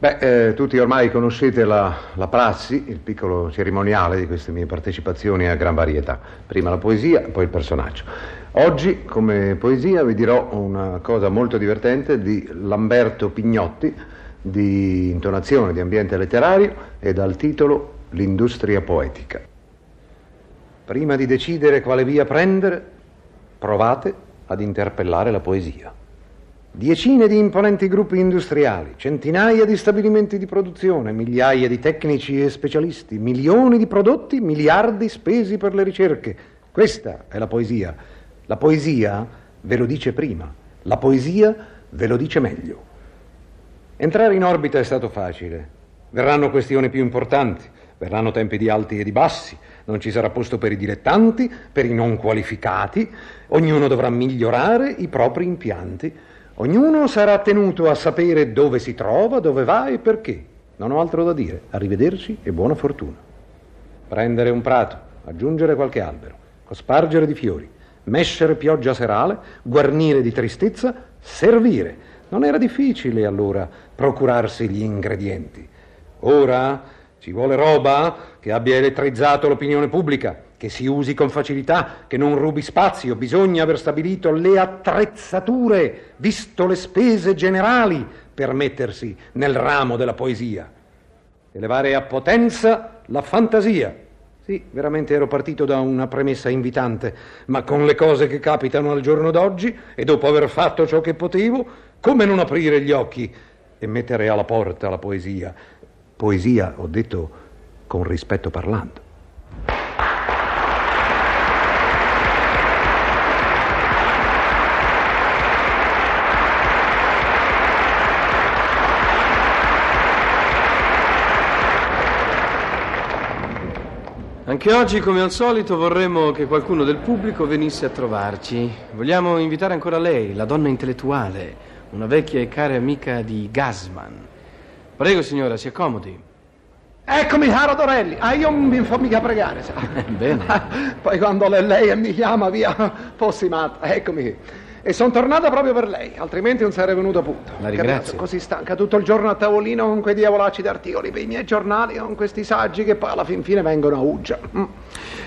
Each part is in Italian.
Beh, eh, tutti ormai conoscete la, la prassi, il piccolo cerimoniale di queste mie partecipazioni a gran varietà. Prima la poesia, poi il personaggio. Oggi, come poesia, vi dirò una cosa molto divertente di Lamberto Pignotti, di intonazione di ambiente letterario e dal titolo L'industria poetica. Prima di decidere quale via prendere, provate ad interpellare la poesia. Decine di imponenti gruppi industriali, centinaia di stabilimenti di produzione, migliaia di tecnici e specialisti, milioni di prodotti, miliardi spesi per le ricerche. Questa è la poesia. La poesia ve lo dice prima, la poesia ve lo dice meglio. Entrare in orbita è stato facile. Verranno questioni più importanti, verranno tempi di alti e di bassi, non ci sarà posto per i dilettanti, per i non qualificati, ognuno dovrà migliorare i propri impianti. Ognuno sarà tenuto a sapere dove si trova, dove va e perché. Non ho altro da dire. Arrivederci e buona fortuna. Prendere un prato, aggiungere qualche albero, cospargere di fiori, mescere pioggia serale, guarnire di tristezza, servire. Non era difficile allora procurarsi gli ingredienti. Ora ci vuole roba che abbia elettrizzato l'opinione pubblica che si usi con facilità, che non rubi spazio, bisogna aver stabilito le attrezzature, visto le spese generali per mettersi nel ramo della poesia. Elevare a potenza la fantasia. Sì, veramente ero partito da una premessa invitante, ma con le cose che capitano al giorno d'oggi e dopo aver fatto ciò che potevo, come non aprire gli occhi e mettere alla porta la poesia? Poesia, ho detto, con rispetto parlando. Anche oggi, come al solito, vorremmo che qualcuno del pubblico venisse a trovarci. Vogliamo invitare ancora lei, la donna intellettuale, una vecchia e cara amica di Gasman. Prego, signora, si accomodi. Eccomi, caro Dorelli. Ah, io non mi fa mica pregare, sa. Bene. Poi quando lei mi chiama via, fossi matta. Eccomi. E sono tornata proprio per lei, altrimenti non sarei venuto a punto. La ringrazio. Così stanca tutto il giorno a tavolino con quei diavolacci d'articoli per i miei giornali, con questi saggi che poi alla fin fine vengono a uggia. Mm.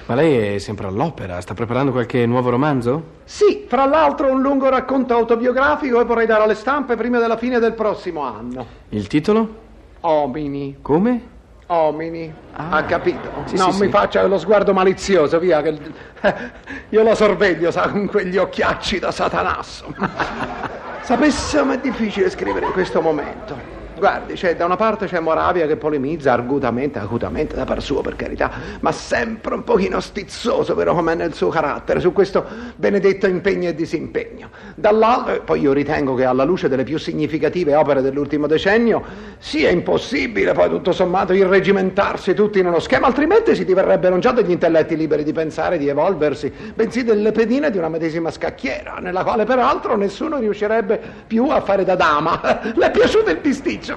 Ma lei è sempre all'opera? Sta preparando qualche nuovo romanzo? Sì, fra l'altro un lungo racconto autobiografico che vorrei dare alle stampe prima della fine del prossimo anno. Il titolo? Omini. Come? Omini, Ah. ha capito? Sì, non sì, mi sì. faccia lo sguardo malizioso, via, che io la sorveglio, sa, con quegli occhiacci da satanasso. Sapesse com'è difficile scrivere in questo momento. Guardi, c'è, da una parte c'è Moravia che polemizza argutamente, acutamente, da par suo per carità, ma sempre un pochino stizzoso, vero com'è nel suo carattere, su questo benedetto impegno e disimpegno. Dall'altro, e poi io ritengo che alla luce delle più significative opere dell'ultimo decennio sia impossibile poi tutto sommato irregimentarsi tutti nello schema, altrimenti si diverrebbero non già degli intelletti liberi di pensare, di evolversi, bensì delle pedine di una medesima scacchiera, nella quale peraltro nessuno riuscirebbe più a fare da dama. Le è piaciuto il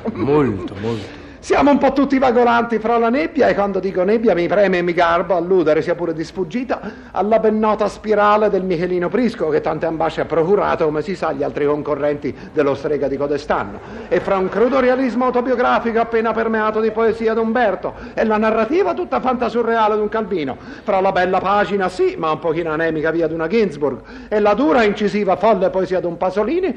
bisticcio? Molto, molto. Siamo un po' tutti vagolanti fra la nebbia e quando dico nebbia mi preme e mi garbo alludere, sia pure di sfuggita, alla ben nota spirale del Michelino Prisco che tante ambasce ha procurato, come si sa, agli altri concorrenti dello strega di Codestano. E fra un crudo realismo autobiografico appena permeato di poesia d'Umberto e la narrativa tutta fantasurreale d'un Calvino, fra la bella pagina sì, ma un pochino anemica via d'una Ginsburg, e la dura incisiva folle poesia d'un Pasolini,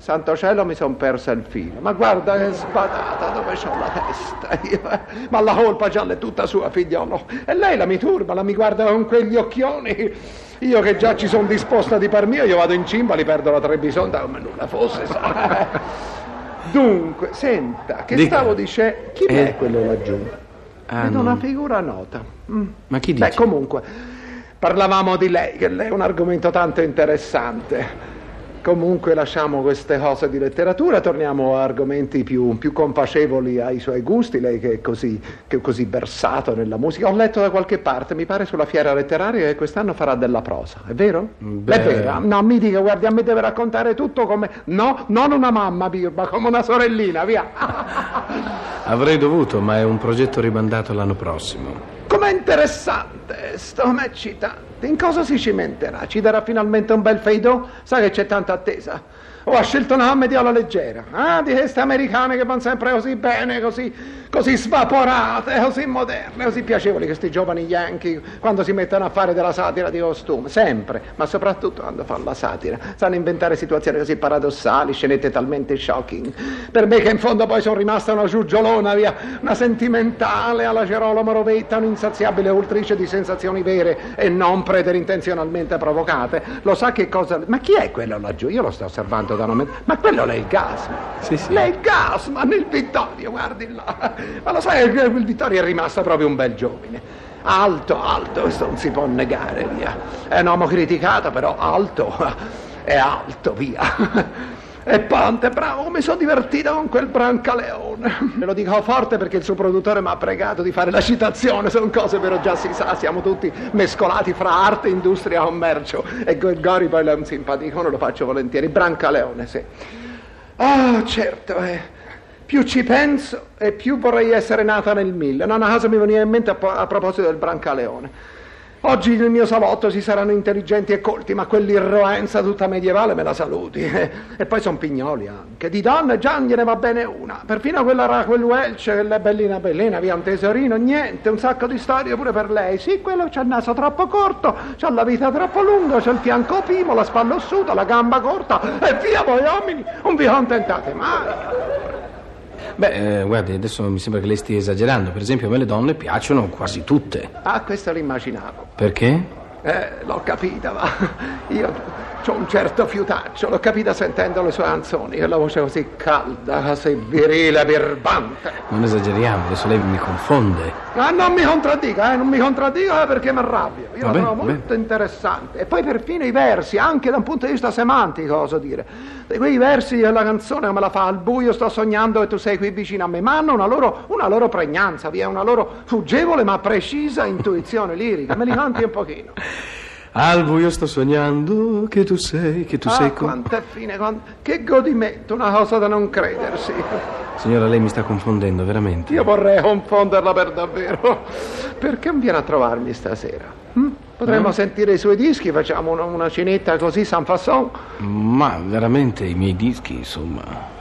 Santo cielo mi son persa il filo, ma guarda che sbadata dove c'ho la testa io, eh. ma la colpa già è tutta sua figliolo e lei la mi turba, la mi guarda con quegli occhioni io che già ci sono disposta di par mio io vado in cimba, li perdo la Trebisonda come nulla fosse sa. dunque, senta, che Dica. stavo dicendo chi Eh. è quello laggiù? Ah, Vedo non- una figura nota Mm. Ma chi Beh, dice? comunque, parlavamo di lei, che lei è un argomento tanto interessante. Comunque lasciamo queste cose di letteratura, torniamo a argomenti più, più confacevoli ai suoi gusti, lei che è, così, che è così versato nella musica. Ho letto da qualche parte, mi pare sulla fiera letteraria, che quest'anno farà della prosa, è vero? Beh. È vero? No, mi dica, guardi, a me deve raccontare tutto come... No, non una mamma, Birba, come una sorellina, via. Avrei dovuto, ma è un progetto rimandato l'anno prossimo. Com'è interessante, sto m'è eccitante. In cosa si cimenterà? Ci darà finalmente un bel feido? Sa che c'è tanta attesa. O ha scelto una commedia alla leggera? Ah, di queste americane che vanno sempre così bene, così, così svaporate, così moderne, così piacevoli questi giovani yankee quando si mettono a fare della satira di costume, sempre, ma soprattutto quando fanno la satira. Sanno inventare situazioni così paradossali, scenette talmente shocking. Per me che in fondo poi sono rimasta una giugiolona, via, una sentimentale alla Gerolamo Rovetta, un'insaziabile ultrice di sensazioni vere e non preterintenzionalmente provocate. Lo sa che cosa... Ma chi è quello laggiù? Io lo sto osservando momento. Ma quello è il Gasman. Sì, sì. Lei è il Gasman, il Vittorio, guardi là. Ma lo sai, il il Vittorio è rimasto proprio un bel giovane. Alto, alto, questo non si può negare, via. È un uomo criticato, però alto. È alto, via. E Ponte, bravo, mi sono divertito con quel Brancaleone. Me lo dico forte perché il suo produttore mi ha pregato di fare la citazione, sono cose però già si sa, siamo tutti mescolati fra arte, industria, commercio. E Gori poi è un simpaticone, lo faccio volentieri. Brancaleone, sì. Ah, certo, eh. Più ci penso e più vorrei essere nata nel mille. No, una cosa mi veniva in mente a, a proposito del Brancaleone. Oggi nel mio salotto ci saranno intelligenti e colti, ma quell'irroenza tutta medievale me la saluti. E poi son pignoli anche. Di donne già gliene va bene una. Perfino quella Raquel Welch, quella bellina bellina, via un tesorino, niente, un sacco di storie pure per lei. Sì, quello c'ha il naso troppo corto, c'ha la vita troppo lunga, c'ha il fianco pimo, la spalla ossuta, la gamba corta. E via voi uomini, non vi contentate mai. Beh, eh, guardi, adesso mi sembra che lei stia esagerando. Per esempio, a me le donne piacciono quasi tutte. Ah, questo l'immaginavo. Perché? Eh, l'ho capita, ma io ho un certo fiutaccio, l'ho capita sentendo le sue canzoni, che la voce così calda, così virile, birbante. Non esageriamo, adesso lei mi confonde. Ma non mi contraddica, eh, non mi contraddica eh, perché mi arrabbio. Io Vabbè, la trovo vabbè. molto interessante. E poi perfino i versi, anche da un punto di vista semantico, oso dire. Di quei versi della canzone me la fa al buio, sto sognando e tu sei qui vicino a me, ma hanno una loro, una loro pregnanza, vi è una loro fuggevole ma precisa intuizione lirica. Me li canti un pochino. Al buio sto sognando che tu sei, che tu ah, sei con... quanto è fine, quant- che godimento, una cosa da non credersi. Signora, lei mi sta confondendo, veramente. Io vorrei confonderla per davvero. Perché non viene a trovarmi stasera? hm? Potremmo sentire i suoi dischi, facciamo una, una cenetta così, San Fasson. Ma veramente i miei dischi, insomma...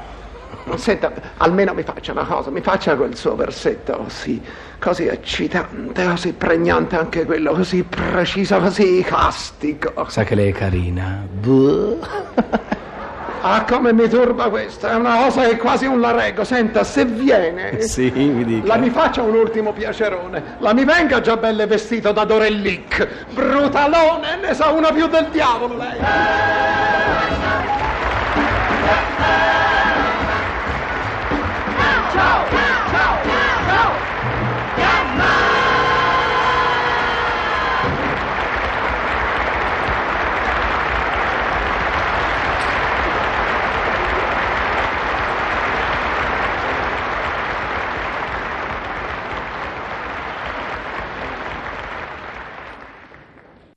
Senta, almeno mi faccia una cosa, mi faccia quel suo versetto così, così eccitante, così pregnante anche quello, così preciso, così castico. Sa che lei è carina. Buh. Ah, come mi turba questa, è una cosa che quasi non la reggo. Senta, se viene... Sì, mi dica. La mi faccia un ultimo piacerone. La mi venga già belle vestito da Dorellic. Brutalone, ne sa una più del diavolo lei.